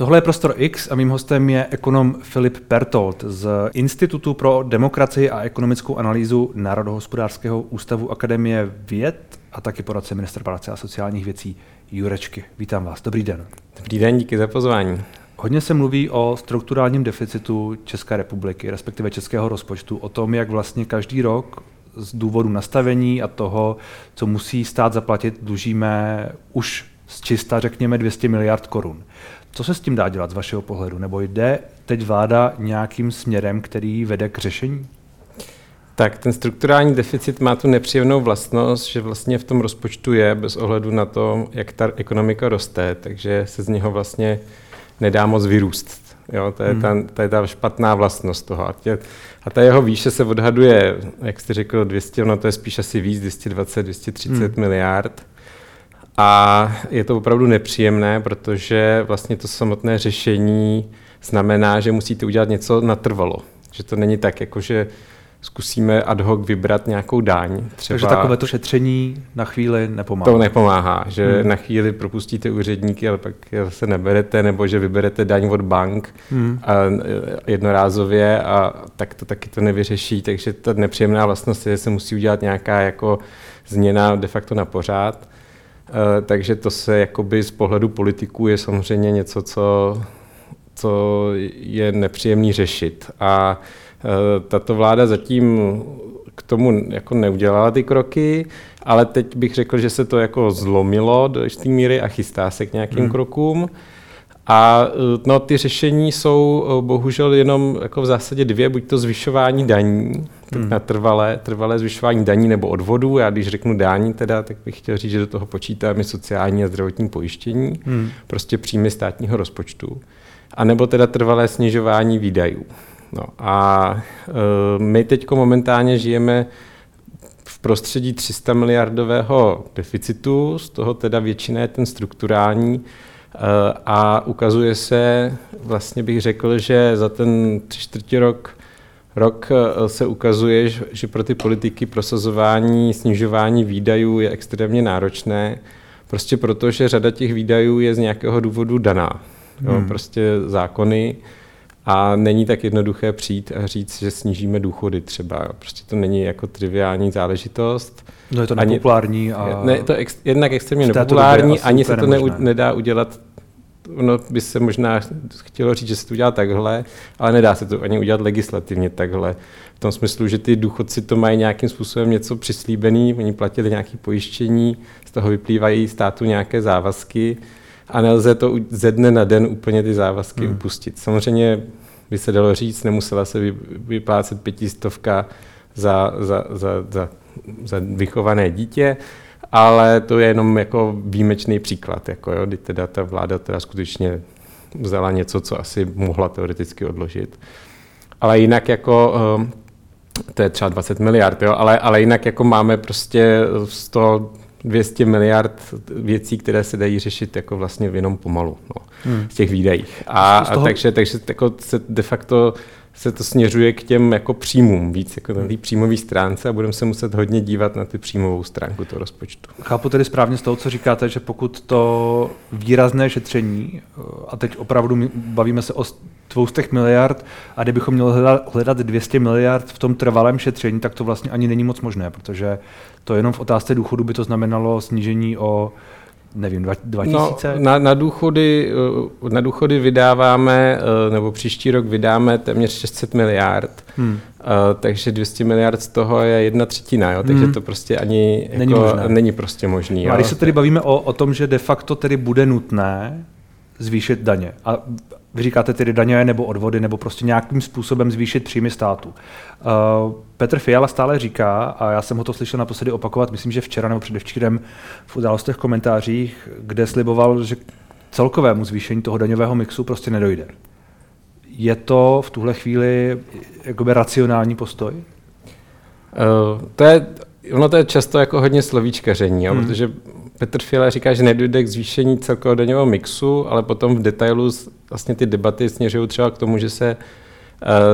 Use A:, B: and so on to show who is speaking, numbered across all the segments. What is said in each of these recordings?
A: Tohle je Prostor X a mým hostem je ekonom Filip Pertold z Institutu pro demokracii a ekonomickou analýzu Národohospodářského ústavu Akademie věd a taky poradce ministra práce a sociálních věcí Jurečky. Vítám vás. Dobrý den.
B: Dobrý den, díky za pozvání.
A: Hodně se mluví o strukturálním deficitu České republiky, respektive českého rozpočtu, o tom, jak vlastně každý rok z důvodu nastavení a toho, co musí stát zaplatit, dlužíme už z čista, řekněme, 200 miliard korun. Co se s tím dá dělat z vašeho pohledu? Nebo jde teď vláda nějakým směrem, který vede k řešení?
B: Tak ten strukturální deficit má tu nepříjemnou vlastnost, že vlastně v tom rozpočtu je bez ohledu na to, jak ta ekonomika roste, takže se z něho vlastně nedá moc vyrůst. Jo, to, je hmm. ta, to je ta špatná vlastnost toho. A, tě, a ta jeho výše se odhaduje, jak jste řekl, 200, no to je spíš asi víc, 220, 230 hmm. miliard. A je to opravdu nepříjemné, protože vlastně to samotné řešení znamená, že musíte udělat něco natrvalo. Že to není tak, jako že zkusíme ad hoc vybrat nějakou daň.
A: Třeba, Takže takové to šetření na chvíli nepomáhá.
B: To nepomáhá, že hmm. na chvíli propustíte úředníky, ale pak se neberete, nebo že vyberete daň od bank hmm. a jednorázově a tak to taky to nevyřeší. Takže ta nepříjemná vlastnost je, že se musí udělat nějaká jako změna de facto na pořád. Uh, takže to se jakoby z pohledu politiků je samozřejmě něco, co, co je nepříjemný řešit. A uh, tato vláda zatím k tomu jako neudělala ty kroky, ale teď bych řekl, že se to jako zlomilo do jisté míry a chystá se k nějakým hmm. krokům. A no, ty řešení jsou bohužel jenom jako v zásadě dvě, buď to zvyšování daní, hmm. na trvalé, trvalé zvyšování daní nebo odvodů. Já když řeknu daní teda, tak bych chtěl říct, že do toho počítáme sociální a zdravotní pojištění, hmm. prostě příjmy státního rozpočtu. A nebo teda trvalé snižování výdajů. No a e, my teď momentálně žijeme v prostředí 300 miliardového deficitu, z toho teda většina je ten strukturální, e, a ukazuje se, vlastně bych řekl, že za ten tři čtvrtě rok rok eh, se ukazuje, že pro ty politiky prosazování, snižování výdajů je extrémně náročné, prostě proto, že řada těch výdajů je z nějakého důvodu daná. Jo, hmm. Prostě zákony a není tak jednoduché přijít a říct, že snížíme důchody třeba. Prostě to není jako triviální záležitost.
A: No je to nepopulární. A...
B: Ne, je to ex, jednak extrémně nepopulární, ani se to ne, nedá udělat ono by se možná chtělo říct, že se to udělá takhle, ale nedá se to ani udělat legislativně takhle. V tom smyslu, že ty důchodci to mají nějakým způsobem něco přislíbený, oni platili nějaké pojištění, z toho vyplývají státu nějaké závazky a nelze to ze dne na den úplně ty závazky hmm. upustit. Samozřejmě by se dalo říct, nemusela se vyplácet pětistovka za, za, za, za, za vychované dítě, ale to je jenom jako výjimečný příklad, jako jo, kdy teda ta vláda teda skutečně vzala něco, co asi mohla teoreticky odložit. Ale jinak jako, ehm, to je třeba 20 miliard, jo, ale, ale jinak jako máme prostě 100, 200 miliard věcí, které se dají řešit jako vlastně jenom pomalu no, hmm. z těch výdajích. A, toho... a takže, takže jako se de facto se to směřuje k těm jako příjmům víc, jako na té příjmové stránce a budeme se muset hodně dívat na ty příjmovou stránku toho rozpočtu.
A: Chápu tedy správně z toho, co říkáte, že pokud to výrazné šetření, a teď opravdu bavíme se o dvoustech miliard a kdybychom měli hledat, hledat 200 miliard v tom trvalém šetření, tak to vlastně ani není moc možné, protože to jenom v otázce důchodu by to znamenalo snížení o nevím, 2000?
B: No, na, na, důchody, eh, na důchody vydáváme, eh, nebo příští rok vydáme téměř 600 miliard, hmm. Eh, takže 200 miliard z toho je jedna třetina, jo? takže hmm. to prostě ani není, jako, možné. není prostě možný.
A: No, a když se tedy bavíme o, o tom, že de facto tedy bude nutné zvýšit daně. A vy říkáte tedy daně nebo odvody, nebo prostě nějakým způsobem zvýšit příjmy státu. Uh, Petr Fiala stále říká, a já jsem ho to slyšel naposledy opakovat, myslím, že včera nebo předevčírem v událostech komentářích, kde sliboval, že celkovému zvýšení toho daňového mixu prostě nedojde. Je to v tuhle chvíli jakoby racionální postoj?
B: Uh, to je, ono to je často jako hodně slovíčkaření, hmm. protože Petr Fiala říká, že nedojde k zvýšení celkového daňového mixu, ale potom v detailu vlastně ty debaty směřují třeba k tomu, že se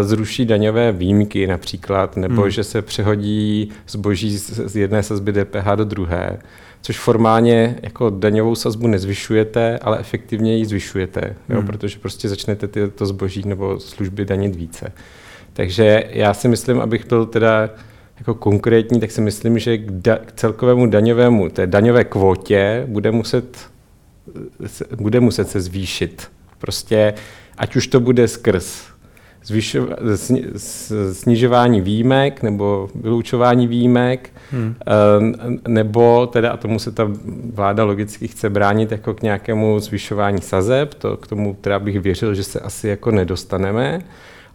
B: zruší daňové výjimky například, nebo hmm. že se přehodí zboží z jedné sazby DPH do druhé, což formálně jako daňovou sazbu nezvyšujete, ale efektivně ji zvyšujete, jo, hmm. protože prostě začnete ty, to zboží nebo služby danit více. Takže já si myslím, abych byl teda jako konkrétní, tak si myslím, že k, da, k celkovému daňovému, té daňové kvótě bude muset, bude muset se zvýšit. Prostě, ať už to bude skrz zvyšo, snižování výjimek nebo vyloučování výjimek, hmm. Eh, nebo teda, a tomu se ta vláda logicky chce bránit jako k nějakému zvyšování sazeb, to k tomu teda bych věřil, že se asi jako nedostaneme,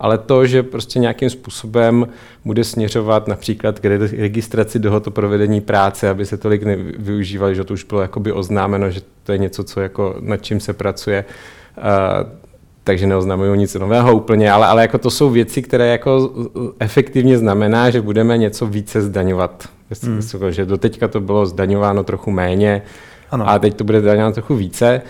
B: ale to, že prostě nějakým způsobem bude směřovat například k registraci dohod o provedení práce, aby se tolik nevyužívali, že to už bylo jakoby oznámeno, že to je něco, co jako nad čím se pracuje, uh, takže neoznamují nic nového úplně, ale, ale jako to jsou věci, které jako efektivně znamená, že budeme něco více zdaňovat. Hmm. Že doteďka to bylo zdaňováno trochu méně ano. a teď to bude zdaňováno trochu více.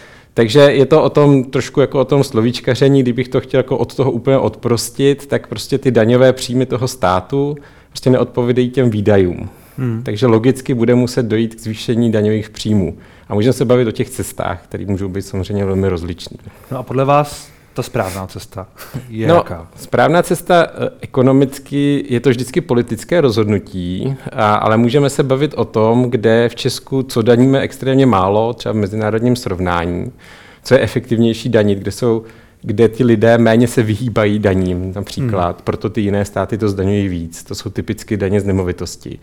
B: Takže je to o tom trošku jako o tom slovíčkaření, kdybych to chtěl jako od toho úplně odprostit, tak prostě ty daňové příjmy toho státu prostě neodpovídají těm výdajům. Hmm. Takže logicky bude muset dojít k zvýšení daňových příjmů. A můžeme se bavit o těch cestách, které můžou být samozřejmě velmi rozličné.
A: No a podle vás ta správná cesta je
B: no,
A: jaká?
B: Správná cesta eh, ekonomicky je to vždycky politické rozhodnutí, a, ale můžeme se bavit o tom, kde v Česku co daníme extrémně málo, třeba v mezinárodním srovnání, co je efektivnější danit, kde jsou kde ty lidé méně se vyhýbají daním například, hmm. proto ty jiné státy to zdaňují víc. To jsou typicky daně z nemovitosti.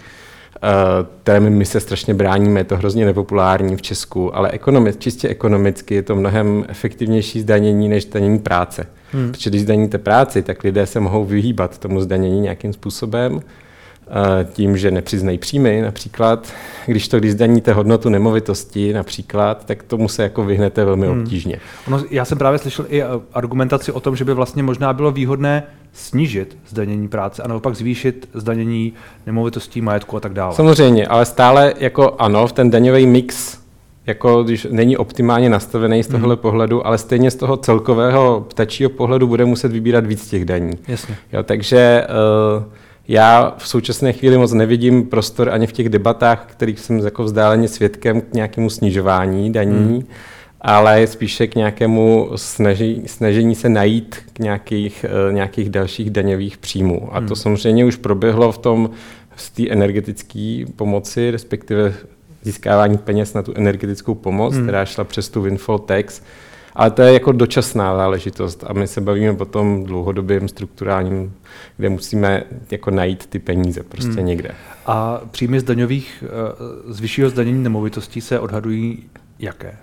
B: Eh, kterým my se strašně bráníme, je to hrozně nepopulární v Česku, ale ekonomic, čistě ekonomicky je to mnohem efektivnější zdanění než zdanění práce. Hmm. Protože když zdaníte práci, tak lidé se mohou vyhýbat tomu zdanění nějakým způsobem, eh, tím, že nepřiznají příjmy například. Když to, když zdaníte hodnotu nemovitosti například, tak tomu se jako vyhnete velmi hmm. obtížně.
A: Ono, já jsem právě slyšel i eh, argumentaci o tom, že by vlastně možná bylo výhodné snížit zdanění práce a naopak zvýšit zdanění nemovitostí, majetku a tak dále.
B: Samozřejmě, ale stále jako ano, v ten daňový mix jako když není optimálně nastavený z tohohle hmm. pohledu, ale stejně z toho celkového ptačího pohledu bude muset vybírat víc těch daní.
A: Jasně.
B: Jo, takže uh, já v současné chvíli moc nevidím prostor ani v těch debatách, kterých jsem jako vzdáleně svědkem k nějakému snižování daní. Hmm ale spíše k nějakému snažení, snažení se najít k nějakých, uh, nějakých dalších daňových příjmů. A to hmm. samozřejmě už proběhlo v tom z té energetické pomoci, respektive získávání peněz na tu energetickou pomoc, hmm. která šla přes tu windfall tax. Ale to je jako dočasná záležitost a my se bavíme o tom dlouhodobým strukturálním, kde musíme jako najít ty peníze prostě hmm. někde.
A: A příjmy z daňových, eh, z vyššího zdanění nemovitostí se odhadují jaké?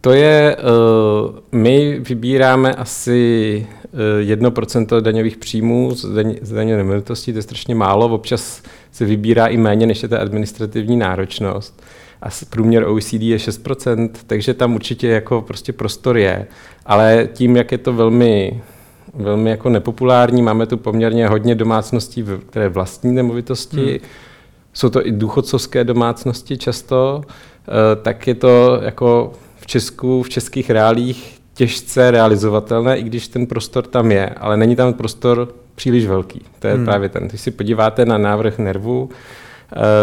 B: To je, uh, my vybíráme asi uh, 1% daňových příjmů z, daň, z daně nemovitostí, to je strašně málo, občas se vybírá i méně, než je ta administrativní náročnost. A průměr OECD je 6%, takže tam určitě jako prostě prostor je. Ale tím, jak je to velmi, velmi jako nepopulární, máme tu poměrně hodně domácností, které vlastní nemovitosti, hmm. jsou to i důchodcovské domácnosti často, uh, tak je to jako Česku, v českých reálích těžce realizovatelné, i když ten prostor tam je, ale není tam prostor příliš velký. To je hmm. právě ten. Když si podíváte na návrh nervu,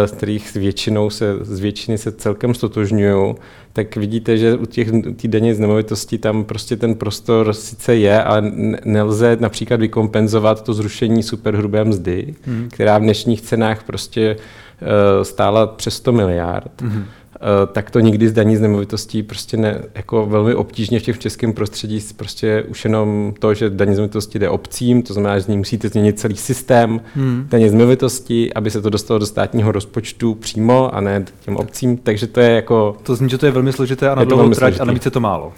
B: z eh, kterých s většinou se, z většiny se celkem stotožňují, tak vidíte, že u těch tý daně z nemovitosti tam prostě ten prostor sice je, ale nelze například vykompenzovat to zrušení superhrubé mzdy, hmm. která v dnešních cenách prostě uh, stála přes 100 miliard. Hmm. Eh, tak to nikdy zdaní z nemovitostí prostě ne, jako velmi obtížně v těch českém prostředí prostě už jenom to, že daní z nemovitosti jde obcím, to znamená, že z ní musíte změnit celý systém hmm. daně z nemovitosti, aby se to dostalo do státního rozpočtu přímo a ne těm obcím, takže to je jako...
A: To zní, že to je velmi složité a na dlouhou trať a navíc je to málo.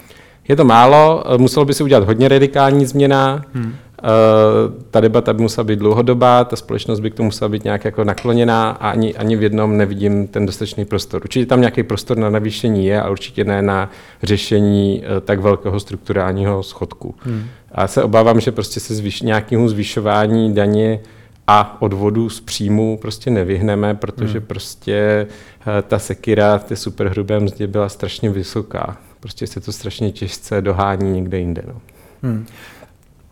B: Je to málo, eh, muselo by se udělat hodně radikální změna, hmm. Uh, ta debata by musela být dlouhodobá, ta společnost by k tomu musela být nějak jako nakloněná a ani, ani v jednom nevidím ten dostatečný prostor. Určitě tam nějaký prostor na navýšení je a určitě ne na řešení uh, tak velkého strukturálního schodku. Hmm. A se obávám, že prostě se zvyš, nějakému zvyšování daně a odvodu z příjmu prostě nevyhneme, protože hmm. prostě uh, ta sekira v té superhrubé mzdě byla strašně vysoká. Prostě se to strašně těžce dohání někde jinde. No. Hmm.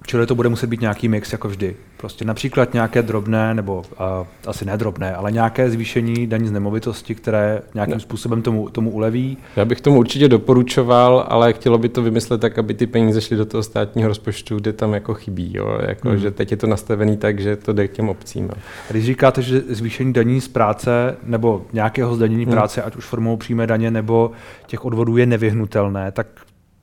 A: Čili to bude muset být nějaký mix jako vždy. Prostě například nějaké drobné, nebo uh, asi ne drobné, ale nějaké zvýšení daní z nemovitosti, které nějakým ne. způsobem tomu, tomu uleví.
B: Já bych tomu určitě doporučoval, ale chtělo by to vymyslet tak, aby ty peníze šly do toho státního rozpočtu, kde tam jako chybí. Jo? Jako, hmm. Že teď je to nastavený tak, že to jde k těm obcím.
A: Když říkáte, že zvýšení daní z práce nebo nějakého zdanění hmm. práce, ať už formou přímé daně nebo těch odvodů je nevyhnutelné, tak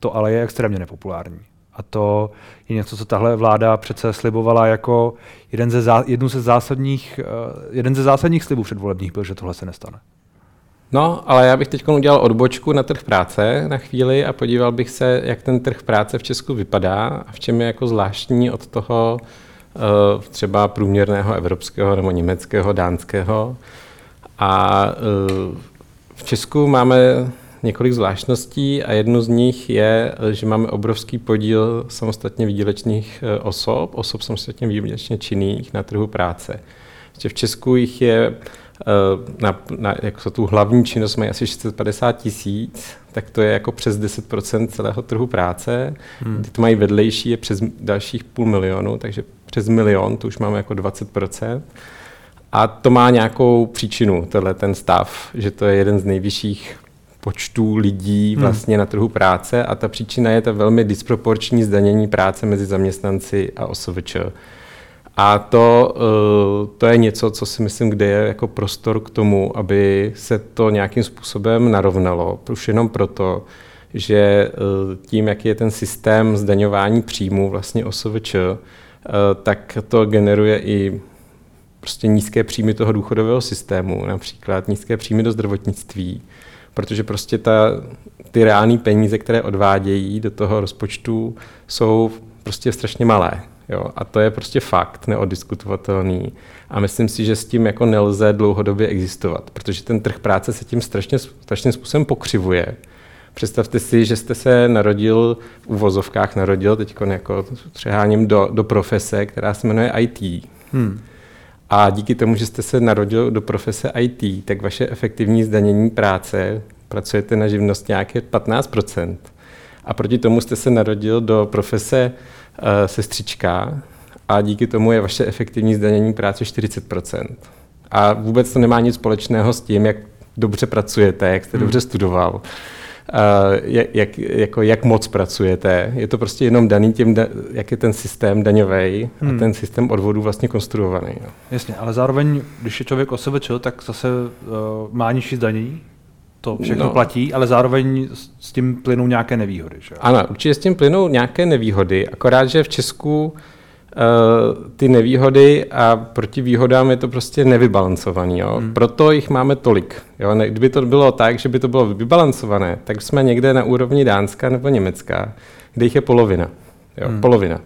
A: to ale je extrémně nepopulární. A to je něco, co tahle vláda přece slibovala jako jeden ze, zá, jednu ze zásadních, uh, jeden ze zásadních slibů předvolebních byl, že tohle se nestane.
B: No, ale já bych teď udělal odbočku na trh práce na chvíli a podíval bych se, jak ten trh práce v Česku vypadá a v čem je jako zvláštní od toho uh, třeba průměrného evropského nebo německého, dánského. A uh, v Česku máme několik zvláštností a jednu z nich je, že máme obrovský podíl samostatně výdělečných eh, osob, osob samostatně výdělečně činných na trhu práce. V Česku jich je eh, na, na jako tu hlavní činnost mají asi 650 tisíc, tak to je jako přes 10% celého trhu práce. Hmm. Ty to mají vedlejší, je přes dalších půl milionu, takže přes milion, to už máme jako 20%. A to má nějakou příčinu, tenhle ten stav, že to je jeden z nejvyšších počtu lidí hmm. vlastně hmm. na trhu práce a ta příčina je ta velmi disproporční zdanění práce mezi zaměstnanci a OSVČ. A to, eh, to je něco, co si myslím, kde je jako prostor k tomu, aby se to nějakým způsobem narovnalo. Už jenom proto, že eh, tím, jaký je ten systém zdaňování příjmů vlastně OSVČ, eh, tak to generuje i prostě nízké příjmy toho důchodového systému, například nízké příjmy do zdravotnictví, protože prostě ta, ty reální peníze, které odvádějí do toho rozpočtu, jsou prostě strašně malé. Jo? A to je prostě fakt neodiskutovatelný. A myslím si, že s tím jako nelze dlouhodobě existovat, protože ten trh práce se tím strašně, strašným způsobem pokřivuje. Představte si, že jste se narodil v uvozovkách, narodil teď jako přeháním do, do profese, která se jmenuje IT. Hmm. A díky tomu, že jste se narodil do profese IT, tak vaše efektivní zdanění práce, pracujete na živnost nějaké 15%. A proti tomu jste se narodil do profese uh, sestřička a díky tomu je vaše efektivní zdanění práce 40%. A vůbec to nemá nic společného s tím, jak dobře pracujete, jak jste hmm. dobře studoval jak, jak, jako jak moc pracujete. Je to prostě jenom daný tím, jak je ten systém daňový hmm. a ten systém odvodů vlastně konstruovaný. No.
A: Jasně, ale zároveň, když je člověk OSVČ, tak zase uh, má nižší zdanění, to všechno no. platí, ale zároveň s tím plynou nějaké nevýhody. Že?
B: Ano, určitě s tím plynou nějaké nevýhody, akorát, že v Česku uh, ty nevýhody a proti výhodám je to prostě nevybalancovaný. Jo? Hmm. Proto jich máme tolik. Jo? Ne, kdyby to bylo tak, že by to bylo vybalancované, tak jsme někde na úrovni Dánska nebo Německa, kde jich je polovina. Jo? Hmm. Polovina.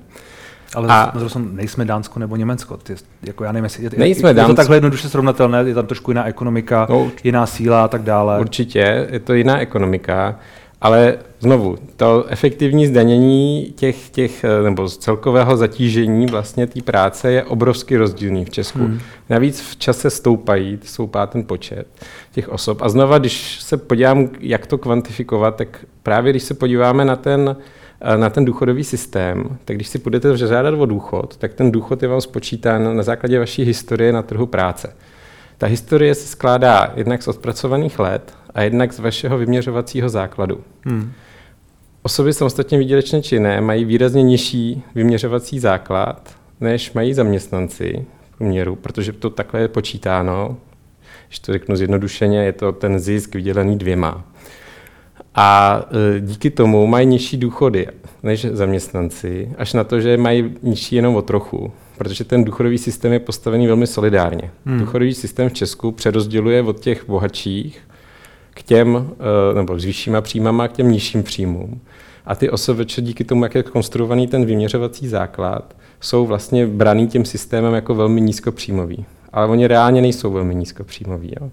A: Ale a, zase nejsme Dánsko nebo Německo. Ty, jako já nevím, jestli, je, nejsme je, je to takhle jednoduše srovnatelné, je tam trošku jiná ekonomika, no, jiná síla a tak dále.
B: Určitě, je to jiná ekonomika. Ale znovu, to efektivní zdanění těch, těch eh, nebo z celkového zatížení vlastně té práce je obrovsky rozdílný v Česku. Hmm. Navíc v čase stoupají, stoupá ten počet těch osob. A znova, když se podívám, jak to kvantifikovat, tak právě když se podíváme na ten, eh, na ten důchodový systém, tak když si budete žádat o důchod, tak ten důchod je vám spočítán na základě vaší historie na trhu práce. Ta historie se skládá jednak z odpracovaných let a jednak z vašeho vyměřovacího základu. Hmm. Osoby samostatně výdělečně činné mají výrazně nižší vyměřovací základ, než mají zaměstnanci v průměru, protože to takhle je počítáno. Když to řeknu zjednodušeně, je to ten zisk vydělený dvěma. A e, díky tomu mají nižší důchody než zaměstnanci, až na to, že mají nižší jenom o trochu, protože ten důchodový systém je postavený velmi solidárně. Hmm. Důchodový systém v Česku přerozděluje od těch bohatších k těm, eh, nebo s vyššíma příjmama k těm nižším příjmům. A ty OSVČ díky tomu, jak je konstruovaný ten vyměřovací základ, jsou vlastně braný tím systémem jako velmi nízkopříjmový. Ale oni reálně nejsou velmi nízkopříjmoví. Jo.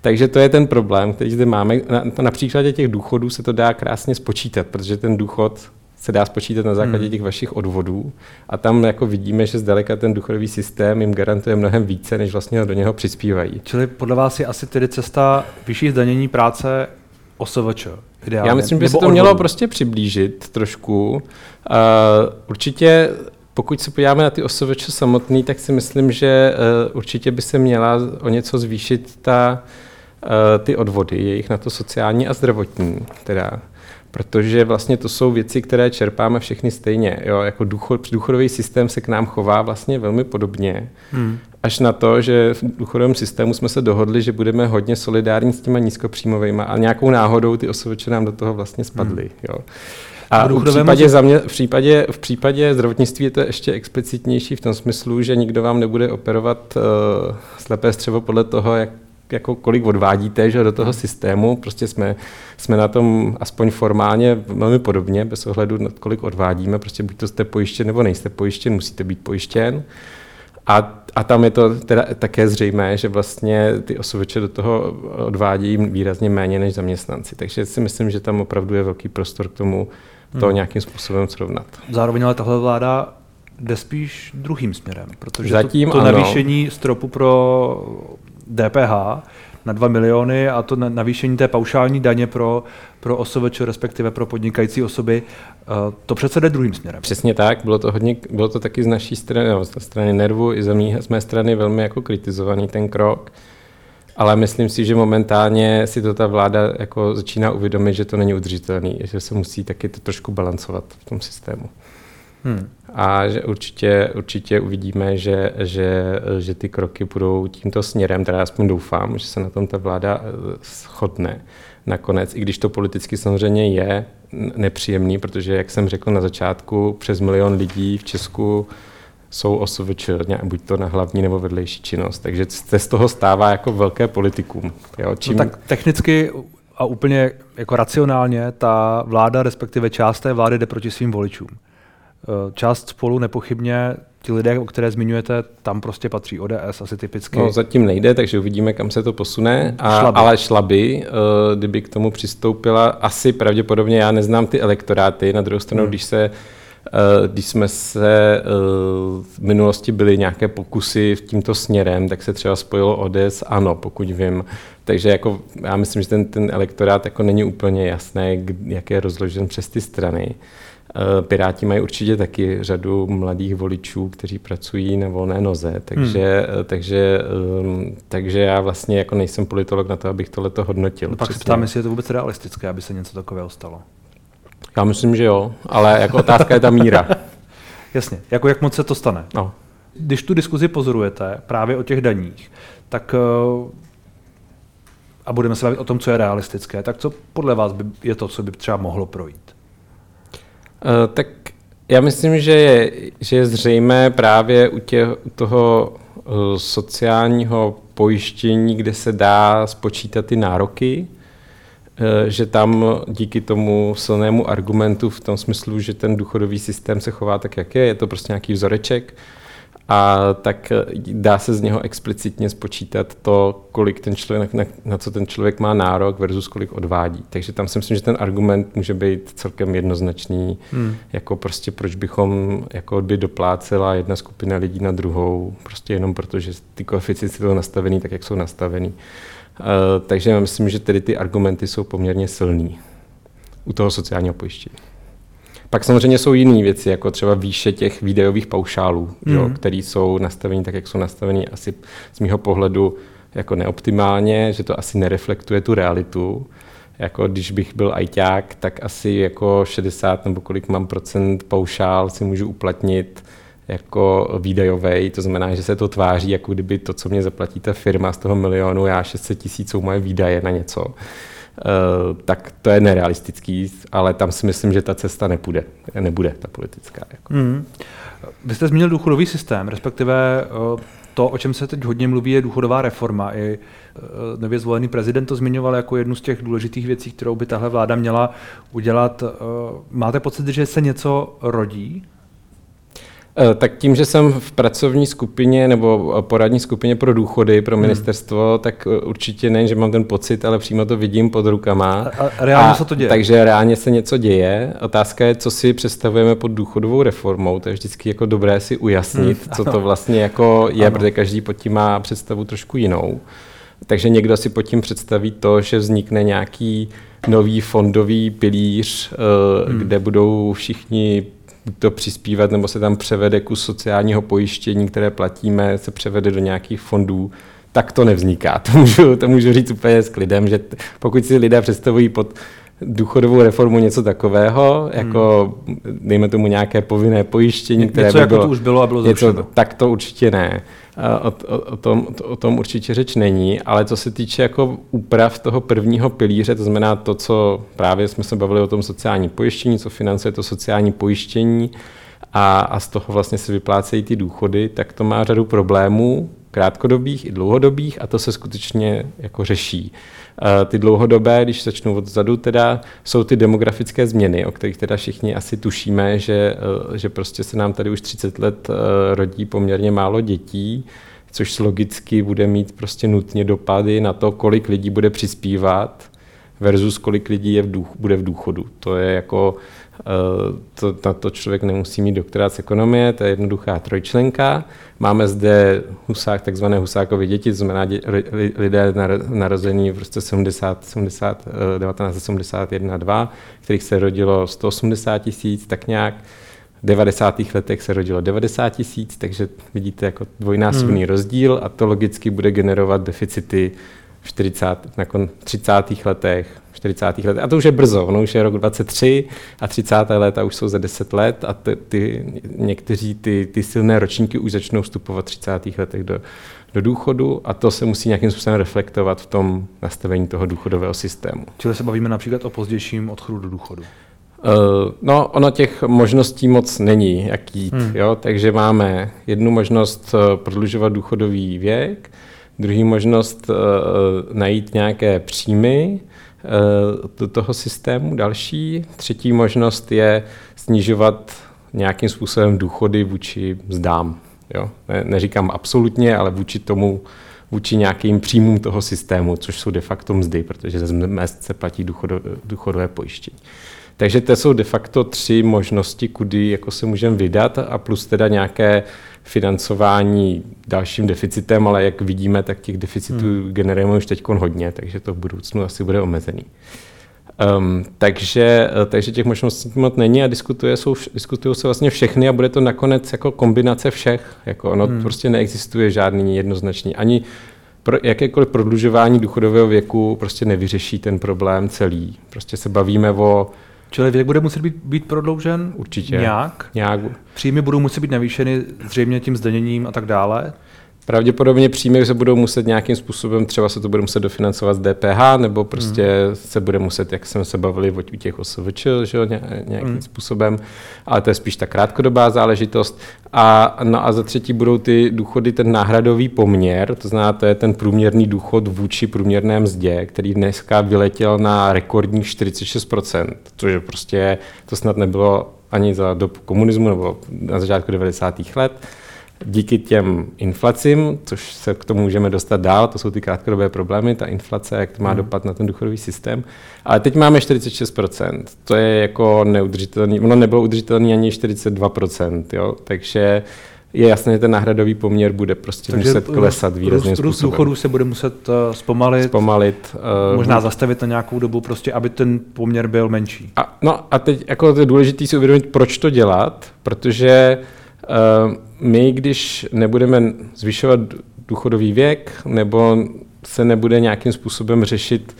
B: Takže to je ten problém, který zde máme. Na, na příkladě těch důchodů se to dá krásně spočítat, protože ten důchod se dá spočítat na základě hmm. těch vašich odvodů a tam jako vidíme, že zdaleka ten důchodový systém jim garantuje mnohem více, než vlastně do něho přispívají.
A: Čili podle vás je asi tedy cesta vyšší zdanění práce OSVČ?
B: Ideálně. Já myslím, že by se to odvodů. mělo prostě přiblížit trošku. Uh, určitě pokud se podíváme na ty OSVČ samotný, tak si myslím, že uh, určitě by se měla o něco zvýšit ta, uh, ty odvody, jejich na to sociální a zdravotní. Teda protože vlastně to jsou věci, které čerpáme všechny stejně. Jo? Jako důchod, důchodový systém se k nám chová vlastně velmi podobně. Hmm. Až na to, že v důchodovém systému jsme se dohodli, že budeme hodně solidární s těma nízkopříjmovými a nějakou náhodou ty osobeče nám do toho vlastně spadly. Hmm. Jo? A v případě, za mě, v, případě, v případě zdravotnictví je to ještě explicitnější v tom smyslu, že nikdo vám nebude operovat uh, slepé střevo podle toho, jak jako kolik odvádíte že, do toho systému. Prostě jsme, jsme na tom aspoň formálně velmi podobně, bez ohledu na kolik odvádíme. Prostě buď to jste pojištěn nebo nejste pojištěn, musíte být pojištěn. A, a tam je to teda také zřejmé, že vlastně ty osobeče do toho odvádí výrazně méně než zaměstnanci. Takže si myslím, že tam opravdu je velký prostor k tomu to hmm. nějakým způsobem srovnat.
A: Zároveň ale tahle vláda jde spíš druhým směrem, protože Zatím to, to navýšení stropu pro DPH na 2 miliony a to navýšení té paušální daně pro, pro OSVČ, respektive pro podnikající osoby, eh, to přece jde druhým směrem.
B: Přesně tak, bylo to, hodně, bylo to taky z naší strany, no, z strany Nervu i z mé, z mé strany velmi jako kritizovaný ten krok. Ale myslím si, že momentálně si to ta vláda jako začíná uvědomit, že to není udržitelný, že se musí taky to trošku balancovat v tom systému. Hmm. A že určitě, určitě uvidíme, že, že, že ty kroky budou tímto směrem, teda aspoň doufám, že se na tom ta vláda eh, shodne nakonec, i když to politicky samozřejmě je nepříjemný, protože, jak jsem řekl na začátku, přes milion lidí v Česku jsou OSVČ, buď to na hlavní nebo vedlejší činnost. Takže se z toho stává jako velké politikum. Jo?
A: Čím... No tak technicky a úplně jako racionálně ta vláda, respektive část té vlády jde proti svým voličům. Eh, část spolu nepochybně, ti lidé, o které zmiňujete, tam prostě patří ODS asi typicky.
B: No zatím nejde, takže uvidíme, kam se to posune, a, šlaby. ale šlaby, eh, kdyby k tomu přistoupila, asi pravděpodobně, já neznám ty elektoráty, na druhou stranu, hmm. když se eh, když jsme se v minulosti byli nějaké pokusy v tímto směrem, tak se třeba spojilo ODS, ano, pokud vím. Takže jako, já myslím, že ten, ten elektorát jako není úplně jasné, jak je rozložen přes ty strany. Eh, Piráti mají určitě taky řadu mladých voličů, kteří pracují na volné noze, takže, hmm. takže, ehm, takže já vlastně jako nejsem politolog na to, abych tohleto hodnotil.
A: No pak se ptám, jestli je to vůbec realistické, aby se něco takového stalo.
B: Já myslím, že jo, ale jako otázka je ta míra.
A: Jasně, jako jak moc se to stane. No. Když tu diskuzi pozorujete právě o těch daních, tak eh, a budeme se bavit o tom, co je realistické, tak co podle vás by je to, co by třeba mohlo projít?
B: Uh, tak já myslím, že je, že je zřejmé právě u, tě, u toho uh, sociálního pojištění, kde se dá spočítat ty nároky, uh, že tam díky tomu silnému argumentu v tom smyslu, že ten důchodový systém se chová tak, jak je, je to prostě nějaký vzoreček, a tak eh, dá se z něho explicitně spočítat to, kolik ten člověk, na, na co ten člověk má nárok versus kolik odvádí. Takže tam si myslím, že ten argument může být celkem jednoznačný, hmm. jako prostě proč bychom jako by doplácela jedna skupina lidí na druhou, prostě jenom proto, že ty koeficienty jsou nastavený tak, jak jsou nastavený. Uh, takže myslím, že tedy ty argumenty jsou poměrně silný u toho sociálního pojištění. Pak samozřejmě jsou jiné věci, jako třeba výše těch výdajových paušálů, mm. jo, které jsou nastaveny tak, jak jsou nastaveny asi z mého pohledu jako neoptimálně, že to asi nereflektuje tu realitu. Jako když bych byl ajťák, tak asi jako 60 nebo kolik mám procent paušál si můžu uplatnit jako výdajový, to znamená, že se to tváří, jako kdyby to, co mě zaplatí ta firma z toho milionu, já 600 tisíc jsou moje výdaje na něco. Eh, tak to je nerealistický, ale tam si myslím, že ta cesta nepůjde, nebude ta politická. Jako. Mm.
A: Vy jste zmínil důchodový systém, respektive eh, to, o čem se teď hodně mluví, je důchodová reforma. I eh, nově zvolený prezident to zmiňoval jako jednu z těch důležitých věcí, kterou by tahle vláda měla udělat. Máte pocit, že se něco rodí
B: tak tím, že jsem v pracovní skupině nebo poradní skupině pro důchody pro hmm. ministerstvo, hmm. tak eh, určitě ne, že mám ten pocit, ale přímo to vidím pod rukama.
A: A, a reálně a, se to děje.
B: Takže reálně se něco děje. Otázka je, co si představujeme pod důchodovou reformou. To je vždycky jako dobré si ujasnit, hmm, co to vlastně jako je, ano. protože každý pod tím má představu trošku jinou. Takže někdo si pod tím představí to, že vznikne nějaký nový fondový pilíř, eh, hmm. kde budou všichni to přispívat, nebo se tam převede kus sociálního pojištění, které platíme, se převede do nějakých fondů, tak to nevzniká. To můžu, to můžu říct úplně s klidem, že pokud si lidé představují pod důchodovou reformu něco takového, jako hmm. dejme tomu nějaké povinné pojištění,
A: Ně, které něco by jako bylo, to už bylo a bylo něco,
B: Tak to určitě ne. O, o, tom, to, o tom určitě řeč není, ale co se týče jako úprav toho prvního pilíře, to znamená to, co právě jsme se bavili o tom sociální pojištění, co financuje to sociální pojištění a, a z toho vlastně se vyplácejí ty důchody, tak to má řadu problémů, krátkodobých i dlouhodobých a to se skutečně jako řeší. Eh, ty dlouhodobé, když začnu odzadu, teda jsou ty demografické změny, o kterých teda všichni asi tušíme, že, eh, že prostě se nám tady už 30 let eh, rodí poměrně málo dětí, což logicky bude mít prostě nutně dopady na to, kolik lidí bude přispívat versus kolik lidí je v duch, bude v důchodu. To je jako to, na to člověk nemusí mít doktorát z ekonomie, to je jednoduchá trojčlenka. Máme zde husák, takzvané husákové děti, to znamená dě, lidé narození v roce 70, 70, 1971 2, kterých se rodilo 180 tisíc, tak nějak. V 90. letech se rodilo 90 tisíc, takže vidíte jako dvojnásobný hmm. rozdíl a to logicky bude generovat deficity v 40, na 30. letech, 40. letech. A to už je brzo, ono už je rok 23 a 30. léta už jsou za 10 let a ty, ty, někteří ty, ty silné ročníky už začnou vstupovat v 30. letech do, do důchodu a to se musí nějakým způsobem reflektovat v tom nastavení toho důchodového systému.
A: Čili se bavíme například o pozdějším odchodu do důchodu.
B: Uh, no, ono těch možností moc není, jak jít, hmm. jo? takže máme jednu možnost eh, prodlužovat důchodový věk, Druhý možnost uh, najít nějaké příjmy toho systému, další. Třetí možnost je snižovat nějakým způsobem důchody vůči mzdám. Jo? Ne, neříkám absolutně, ale vůči tomu, vůči nějakým příjmům toho systému, což jsou de facto mzdy, protože ze mest se platí důchodové, důchodové pojištění. Takže to jsou de facto tři možnosti, kudy jako se můžeme vydat a plus teda nějaké financování dalším deficitem, ale jak vidíme, tak těch deficitů hmm. generujeme už teď hodně, takže to v budoucnu asi bude omezený. Um, takže, takže těch možností moc není a diskutuje, jsou, diskutují se vlastně všechny a bude to nakonec jako kombinace všech. Jako ono hmm. prostě neexistuje žádný jednoznačný. Ani pro jakékoliv prodlužování důchodového věku prostě nevyřeší ten problém celý. Prostě se bavíme o
A: Čili věk bude muset být, být prodloužen?
B: Určitě.
A: Nějak?
B: Nějak.
A: Příjmy budou muset být navýšeny zřejmě tím zdaněním a tak dále?
B: Pravděpodobně příjmy se budou muset nějakým způsobem, třeba se to bude muset dofinancovat z DPH, nebo prostě hmm. se bude muset, jak jsme se bavili o těch OSVČ, že, nějakým hmm. způsobem, ale to je spíš ta krátkodobá záležitost. A, no a za třetí budou ty důchody ten náhradový poměr, to znamená, to je ten průměrný důchod vůči průměrné mzdě, který dneska vyletěl na rekordních 46%, což je prostě, to snad nebylo ani za dobu komunismu nebo na začátku 90. let díky těm inflacím, což se k tomu můžeme dostat dál, to jsou ty krátkodobé problémy, ta inflace, jak to má hmm. dopad na ten důchodový systém. Ale teď máme 46%, to je jako neudržitelný, ono nebylo udržitelný ani 42%, jo? takže je jasné, že ten náhradový poměr bude prostě Takže muset klesat výrazným růst,
A: způsobem. důchodů se bude muset uh, zpomalit,
B: zpomalit
A: uh, možná zastavit na nějakou dobu, prostě, aby ten poměr byl menší.
B: A, no a teď jako to je důležité si uvědomit, proč to dělat, protože uh, my, když nebudeme zvyšovat důchodový věk, nebo se nebude nějakým způsobem řešit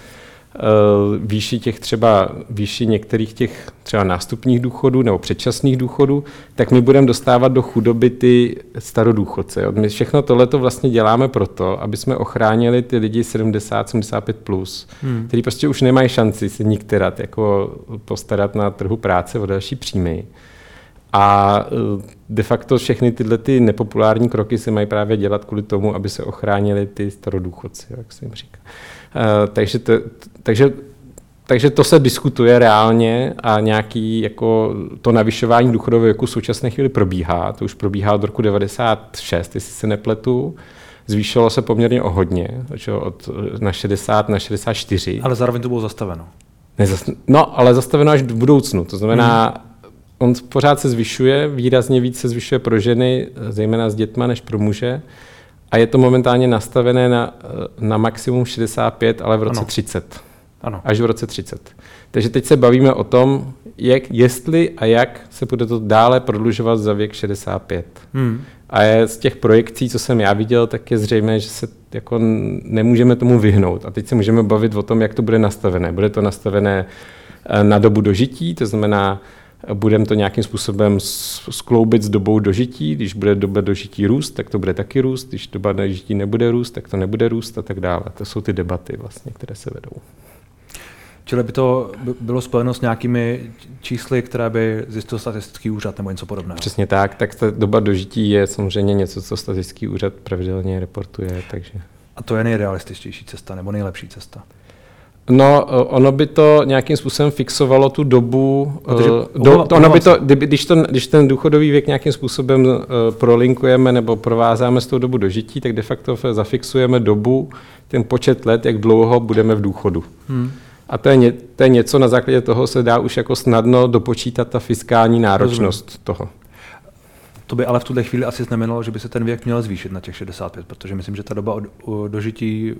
B: uh, výši těch třeba výši některých těch třeba nástupních důchodů nebo předčasných důchodů, tak my budeme dostávat do chudoby ty starodůchodce. Jo. My všechno tohle to vlastně děláme proto, aby jsme ochránili ty lidi 70-75+, plus, hmm. kteří prostě už nemají šanci se nikterat, jako postarat na trhu práce o další příjmy. A eh, de facto všechny tyhle ty nepopulární kroky se mají právě dělat kvůli tomu, aby se ochránili ty starodůchodci, jak se jim říká. Eh, takže, to, takže, takže to se diskutuje reálně a nějaký jako to navyšování důchodového věku v současné chvíli probíhá. To už probíhá od roku 96, jestli se nepletu. Zvýšilo se poměrně o hodně, od na 60 na 64.
A: Ale zároveň to bylo zastaveno.
B: No, ale zastaveno až v budoucnu. To znamená, hmm on pořád se zvyšuje, výrazně víc se zvyšuje pro ženy, zejména s dětma, než pro muže. A je to momentálně nastavené na, na maximum 65, ale v roce ano. 30. Ano. Až v roce 30. Takže teď se bavíme o tom, jak, jestli a jak se bude to dále prodlužovat za věk 65. Hmm. A je z těch projekcí, co jsem já viděl, tak je zřejmé, že se jako nemůžeme tomu vyhnout. A teď se můžeme bavit o tom, jak to bude nastavené. Bude to nastavené eh, na dobu dožití, to znamená, budeme to nějakým způsobem skloubit s dobou dožití. Když bude doba dožití růst, tak to bude taky růst. Když doba dožití nebude růst, tak to nebude růst a tak dále. To jsou ty debaty, vlastně, které se vedou.
A: Čili by to bylo spojeno s nějakými čísly, které by zjistil statistický úřad nebo něco podobného.
B: Přesně tak, tak ta doba dožití je samozřejmě něco, co statistický úřad pravidelně reportuje. Takže...
A: A to je nejrealističtější cesta nebo nejlepší cesta?
B: No, ono by to nějakým způsobem fixovalo tu dobu. Protože, uh, do, to, ono by to, když, to, když ten důchodový věk nějakým způsobem uh, prolinkujeme nebo provázáme s tou dobu dožití, tak de facto zafixujeme dobu, ten počet let, jak dlouho budeme v důchodu. Hmm. A to je, ně, to je něco, na základě toho se dá už jako snadno dopočítat ta fiskální náročnost Rozumím. toho.
A: To by ale v tuhle chvíli asi znamenalo, že by se ten věk měl zvýšit na těch 65, protože myslím, že ta doba od, dožití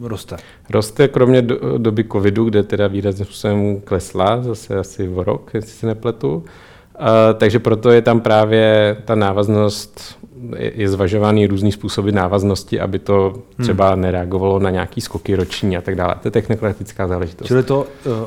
A: roste.
B: Roste kromě do, doby covidu, kde teda výrazně způsobem klesla, zase asi v rok, jestli se nepletu. Uh, takže proto je tam právě ta návaznost je zvažovaný různý způsoby návaznosti, aby to hmm. třeba hmm. nereagovalo na nějaký skoky roční a tak dále. To je technokratická záležitost.
A: Čili to eh,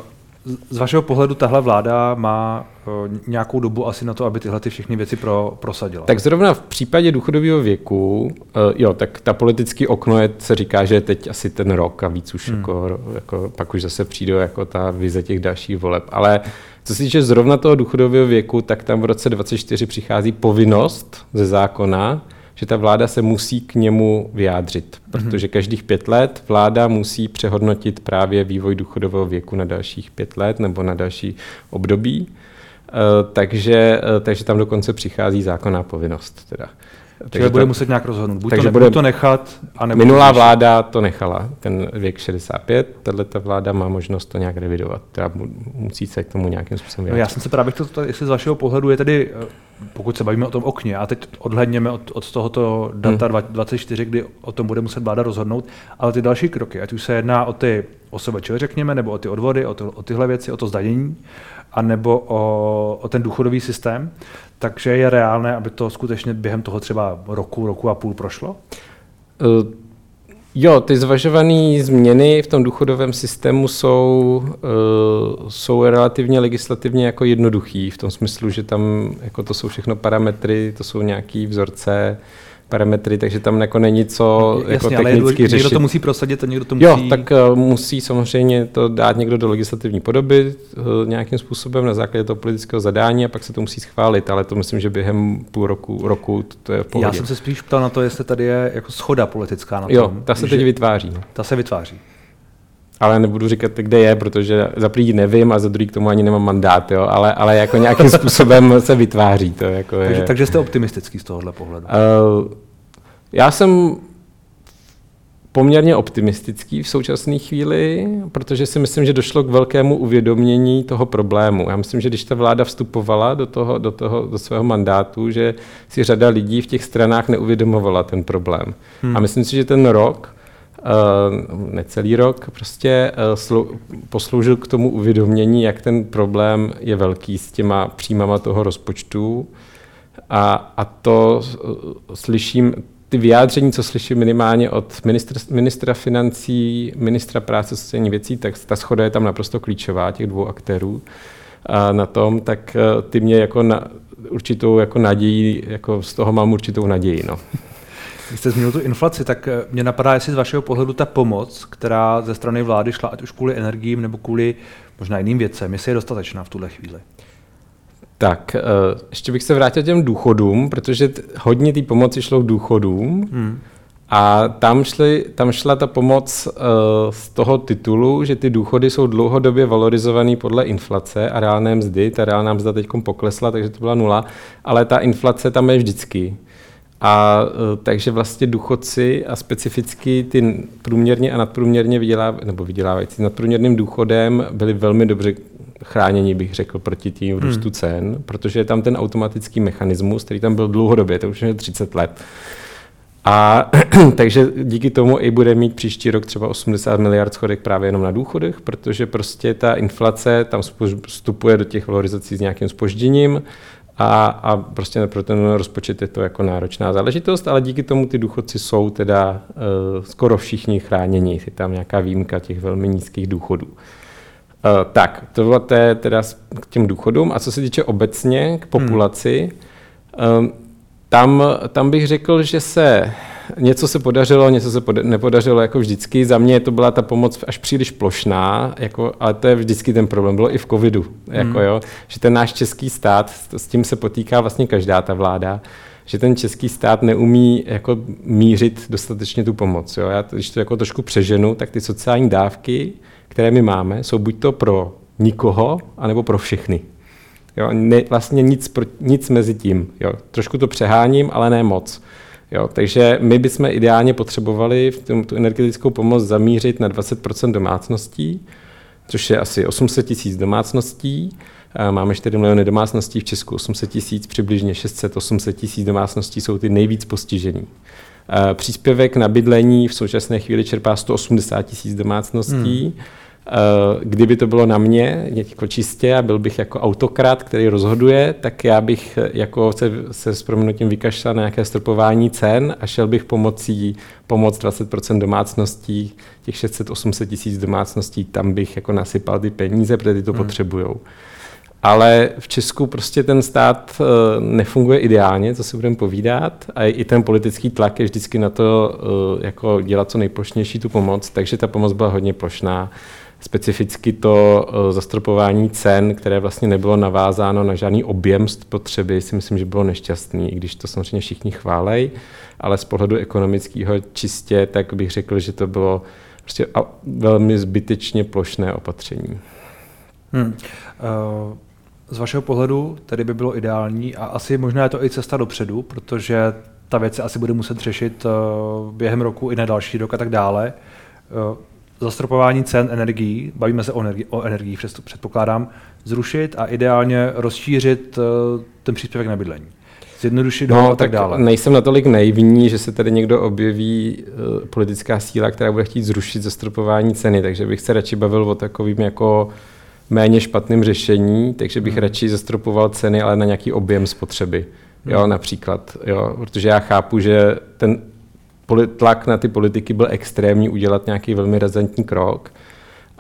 A: z vašeho pohledu tahle vláda má eh, nějakou dobu asi na to, aby tyhle ty všechny věci pro, prosadila?
B: Tak zrovna v případě důchodového věku, eh, jo, tak ta politický okno je, se říká, že je teď asi ten rok a víc už hmm. jako, jako, pak už zase přijde jako ta vize těch dalších voleb. Ale co se týče zrovna toho důchodového věku, tak tam v roce 2024 přichází povinnost ze zákona, že ta vláda se musí k němu vyjádřit, protože každých pět let vláda musí přehodnotit právě vývoj důchodového věku na dalších pět let nebo na další období. Eh, takže, eh, takže tam dokonce přichází zákonná povinnost. Teda.
A: Takže bude muset nějak rozhodnout. Buď takže to, ne, bude, to nechat, a nebo
B: Minulá vláda to nechala, ten věk 65, tahle ta vláda má možnost to nějak revidovat. Teda musí se k tomu nějakým způsobem
A: no, Já jsem se právě chtěl, jestli z vašeho pohledu je tedy, eh, pokud se bavíme o tom okně, a teď odhledněme od, od tohoto data hmm. 24, kdy o tom bude muset vláda rozhodnout, ale ty další kroky, ať už se jedná o ty osobeče, řekněme, nebo o ty odvody, o, to, o tyhle věci, o to zdanění, anebo o, o ten důchodový systém, takže je reálné, aby to skutečně během toho třeba roku, roku a půl prošlo? Uh,
B: jo, ty zvažované změny v tom důchodovém systému jsou, uh, jsou relativně legislativně jako jednoduchý, v tom smyslu, že tam jako to jsou všechno parametry, to jsou nějaké vzorce, parametry, takže tam jako není co Jasně, jako technicky ale řešit.
A: Někdo to musí prosadit a někdo to musí...
B: Jo, tak uh, musí samozřejmě to dát někdo do legislativní podoby uh, nějakým způsobem na základě toho politického zadání a pak se to musí schválit, ale to myslím, že během půl roku, roku to, to je v pohodě.
A: Já jsem se spíš ptal na to, jestli tady je jako schoda politická na tom.
B: Jo, ta se teď vytváří.
A: Ta se vytváří
B: ale nebudu říkat, kde je, protože za první nevím a za druhý k tomu ani nemám mandát, jo, ale, ale jako nějakým způsobem se vytváří. To jako
A: takže,
B: je...
A: takže jste optimistický z tohohle pohledu?
B: Uh, já jsem poměrně optimistický v současné chvíli, protože si myslím, že došlo k velkému uvědomění toho problému. Já myslím, že když ta vláda vstupovala do, toho, do, toho, do svého mandátu, že si řada lidí v těch stranách neuvědomovala ten problém. Hmm. A myslím si, že ten rok necelý rok, prostě uh, posloužil k tomu uvědomění, jak ten problém je velký s těma příjmama toho rozpočtu. A, a to slyším, ty vyjádření, co slyším minimálně od ministra, ministra financí, ministra práce a sociálních věcí, tak ta schoda je tam naprosto klíčová, těch dvou aktérů a na tom, tak ty mě jako na, určitou jako naději, jako z toho mám určitou naději. No.
A: Když jste zmínil tu inflaci, tak eh, mě napadá, jestli z vašeho pohledu ta pomoc, která ze strany vlády šla, ať už kvůli energiím nebo kvůli možná jiným věcem, jestli je dostatečná v tuhle chvíli.
B: Tak, eh, ještě bych se vrátil těm důchodům, protože hodně té pomoci šlo k důchodům. Hmm. A tam, šli, tam šla ta pomoc uh, z toho titulu, že ty důchody jsou dlouhodobě valorizované podle inflace a reálné mzdy. Ta reálná mzda teď poklesla, takže to byla nula, ale ta inflace tam je vždycky. A e, takže vlastně důchodci a specificky ty průměrně a nadprůměrně vydělávají, nebo vydělávající nadprůměrným důchodem byli velmi dobře chráněni, bych řekl, proti tím růstu hmm. cen, protože je tam ten automatický mechanismus, který tam byl dlouhodobě, to už je 30 let. A takže díky tomu i bude mít příští rok třeba 80 miliard schodek právě jenom na důchodech, protože prostě ta inflace tam vstupuje do těch valorizací s nějakým spožděním a, a prostě pro ten rozpočet je to jako náročná záležitost, ale díky tomu ty důchodci jsou teda uh, skoro všichni chráněni. Je tam nějaká výjimka těch velmi nízkých důchodů. Uh, tak, to té, teda k těm důchodům. A co se týče obecně k populaci, hmm. um, tam, tam bych řekl, že se něco se podařilo, něco se poda- nepodařilo jako vždycky. Za mě to byla ta pomoc až příliš plošná, jako, ale to je vždycky ten problém. Bylo i v covidu, jako, hmm. jo, že ten náš český stát, s tím se potýká vlastně každá ta vláda, že ten český stát neumí jako mířit dostatečně tu pomoc. Jo. Já, když to jako trošku přeženu, tak ty sociální dávky, které my máme, jsou buď to pro nikoho, anebo pro všechny. Jo, ne, vlastně nic, pro, nic mezi tím. Jo. Trošku to přeháním, ale ne moc. Jo, takže my bychom ideálně potřebovali v tom, tu energetickou pomoc zamířit na 20 domácností, což je asi 800 tisíc domácností. Máme 4 miliony domácností v Česku, 800 tisíc, přibližně 600-800 tisíc domácností jsou ty nejvíc postižený. Příspěvek na bydlení v současné chvíli čerpá 180 tisíc domácností. Hmm. Eh, kdyby to bylo na mě, jako čistě, a byl bych jako autokrat, který rozhoduje, tak já bych eh, jako se, se s proměnutím vykašlal na nějaké stropování cen a šel bych pomocí pomoc 20% domácností, těch 600-800 tisíc domácností, tam bych jako nasypal ty peníze, protože ty to hmm. potřebují. Ale v Česku prostě ten stát eh, nefunguje ideálně, co si budeme povídat, a i ten politický tlak je vždycky na to jako dělat co nejplošnější tu pomoc, takže ta pomoc byla hodně plošná specificky to eh, zastropování cen, které vlastně nebylo navázáno na žádný objem spotřeby, si myslím, že bylo nešťastný, i když to samozřejmě všichni chválej, ale z pohledu ekonomického čistě, tak bych řekl, že to bylo prostě velmi zbytečně plošné opatření. Hmm.
A: Uh... Z vašeho pohledu tedy by bylo ideální a asi možná je to i cesta dopředu, protože ta věc se asi bude muset řešit eh, během roku i na další rok a tak dále zastropování cen energií, bavíme se o, energii, o energii předpokládám, zrušit a ideálně rozšířit uh, ten příspěvek na bydlení. Zjednodušit no, a tak, tak dále.
B: Nejsem natolik naivní, že se tady někdo objeví uh, politická síla, která bude chtít zrušit zastropování ceny, takže bych se radši bavil o takovým jako méně špatným řešení, takže bych hmm. radši zastropoval ceny, ale na nějaký objem spotřeby. Jo, hmm. například, jo, protože já chápu, že ten tlak na ty politiky byl extrémní udělat nějaký velmi razantní krok.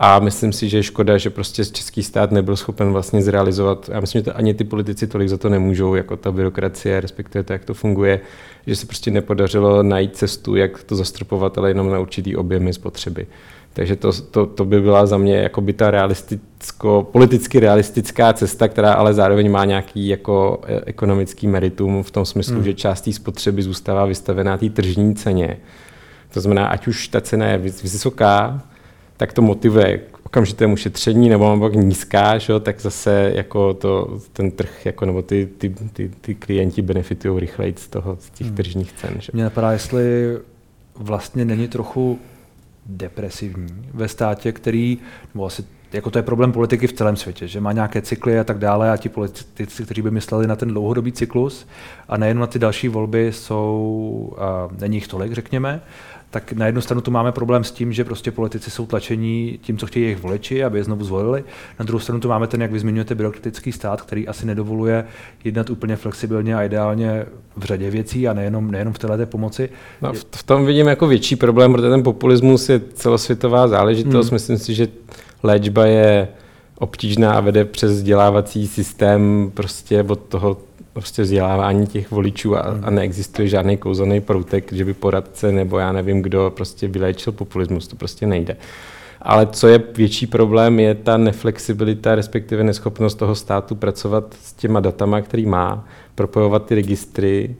B: A myslím si, že je škoda, že prostě český stát nebyl schopen vlastně zrealizovat. Já myslím, že to ani ty politici tolik za to nemůžou, jako ta byrokracie, respektive to, jak to funguje, že se prostě nepodařilo najít cestu, jak to zastropovat, ale jenom na určitý objemy spotřeby. Takže to, to, to by byla za mě jako by ta realisticko, politicky realistická cesta, která ale zároveň má nějaký jako e, ekonomický meritum v tom smyslu, hmm. že část té spotřeby zůstává vystavená té tržní ceně. To znamená, ať už ta cena je vysoká, tak to motivuje k okamžitému šetření, nebo naopak nízká, že, tak zase jako to, ten trh, jako, nebo ty, ty, ty, ty klienti benefitují rychleji z toho, z těch hmm. tržních cen. Že?
A: Mě napadá, jestli vlastně není trochu depresivní ve státě, který, nebo asi jako to je problém politiky v celém světě, že má nějaké cykly a tak dále a ti politici, kteří by mysleli na ten dlouhodobý cyklus a nejen na ty další volby jsou, a není jich tolik, řekněme, tak na jednu stranu tu máme problém s tím, že prostě politici jsou tlačení tím, co chtějí jejich voliči, aby je znovu zvolili. Na druhou stranu tu máme ten, jak vy zmiňujete, byrokratický stát, který asi nedovoluje jednat úplně flexibilně a ideálně v řadě věcí a nejenom, nejenom v této pomoci.
B: No, v tom vidím jako větší problém, protože ten populismus je celosvětová záležitost. Hmm. Myslím si, že léčba je obtížná a vede přes vzdělávací systém prostě od toho prostě vzdělávání těch voličů a, a hmm. neexistuje žádný kouzelný proutek, že by poradce nebo já nevím kdo prostě vyléčil populismus, to prostě nejde. Ale co je větší problém, je ta neflexibilita, respektive neschopnost toho státu pracovat s těma datama, který má, propojovat ty registry,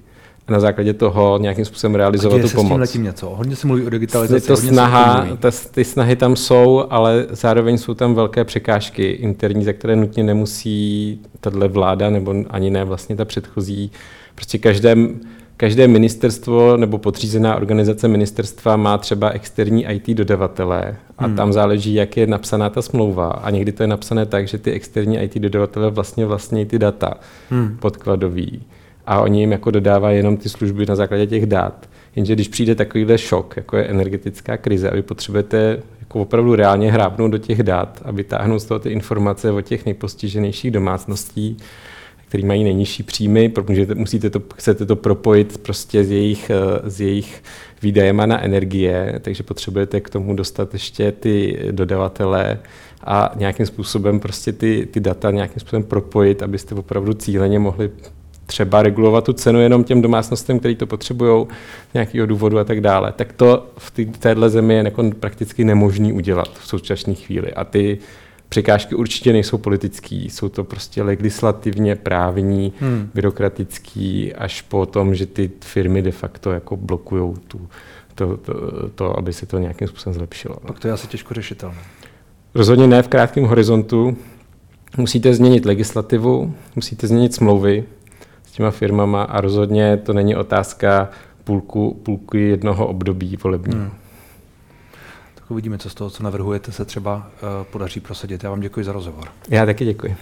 B: na základě toho nějakým způsobem realizovat tu
A: se
B: pomoc.
A: S tím něco? Hodně se mluví o digitalizaci.
B: To snaha, ta, ty snahy tam jsou, ale zároveň jsou tam velké překážky interní, za které nutně nemusí tahle vláda, nebo ani ne vlastně ta předchozí. Prostě každé, každé ministerstvo nebo podřízená organizace ministerstva má třeba externí IT dodavatele a hmm. tam záleží, jak je napsaná ta smlouva. A někdy to je napsané tak, že ty externí IT dodavatele vlastně vlastně ty data hmm. podkladový a oni jim jako dodávají jenom ty služby na základě těch dat. Jenže když přijde takovýhle šok, jako je energetická krize a vy potřebujete jako opravdu reálně hrábnout do těch dat a vytáhnout z toho ty informace o těch nejpostiženějších domácností, který mají nejnižší příjmy, protože musíte to, chcete to propojit prostě s jejich, eh, s jejich výdajema na energie, takže potřebujete k tomu dostat ještě ty dodavatele a nějakým způsobem prostě ty, ty data nějakým způsobem propojit, abyste opravdu cíleně mohli třeba regulovat tu cenu jenom těm domácnostem, který to potřebují z nějakého důvodu a tak dále, tak to v téhle zemi je jako prakticky nemožný udělat v současné chvíli. A ty překážky určitě nejsou politický, jsou to prostě legislativně právní, hmm. byrokratický, až po tom, že ty firmy de facto jako blokují tu, to, to, to, aby se to nějakým způsobem zlepšilo.
A: Pak to je asi těžko řešitelné.
B: Rozhodně ne v krátkém horizontu. Musíte změnit legislativu, musíte změnit smlouvy s těma firmama a rozhodně to není otázka půlku, půlky jednoho období volebního. Hmm.
A: Tak uvidíme, co z toho, co navrhujete, se třeba uh, podaří prosadit. Já vám děkuji za rozhovor.
B: Já taky děkuji.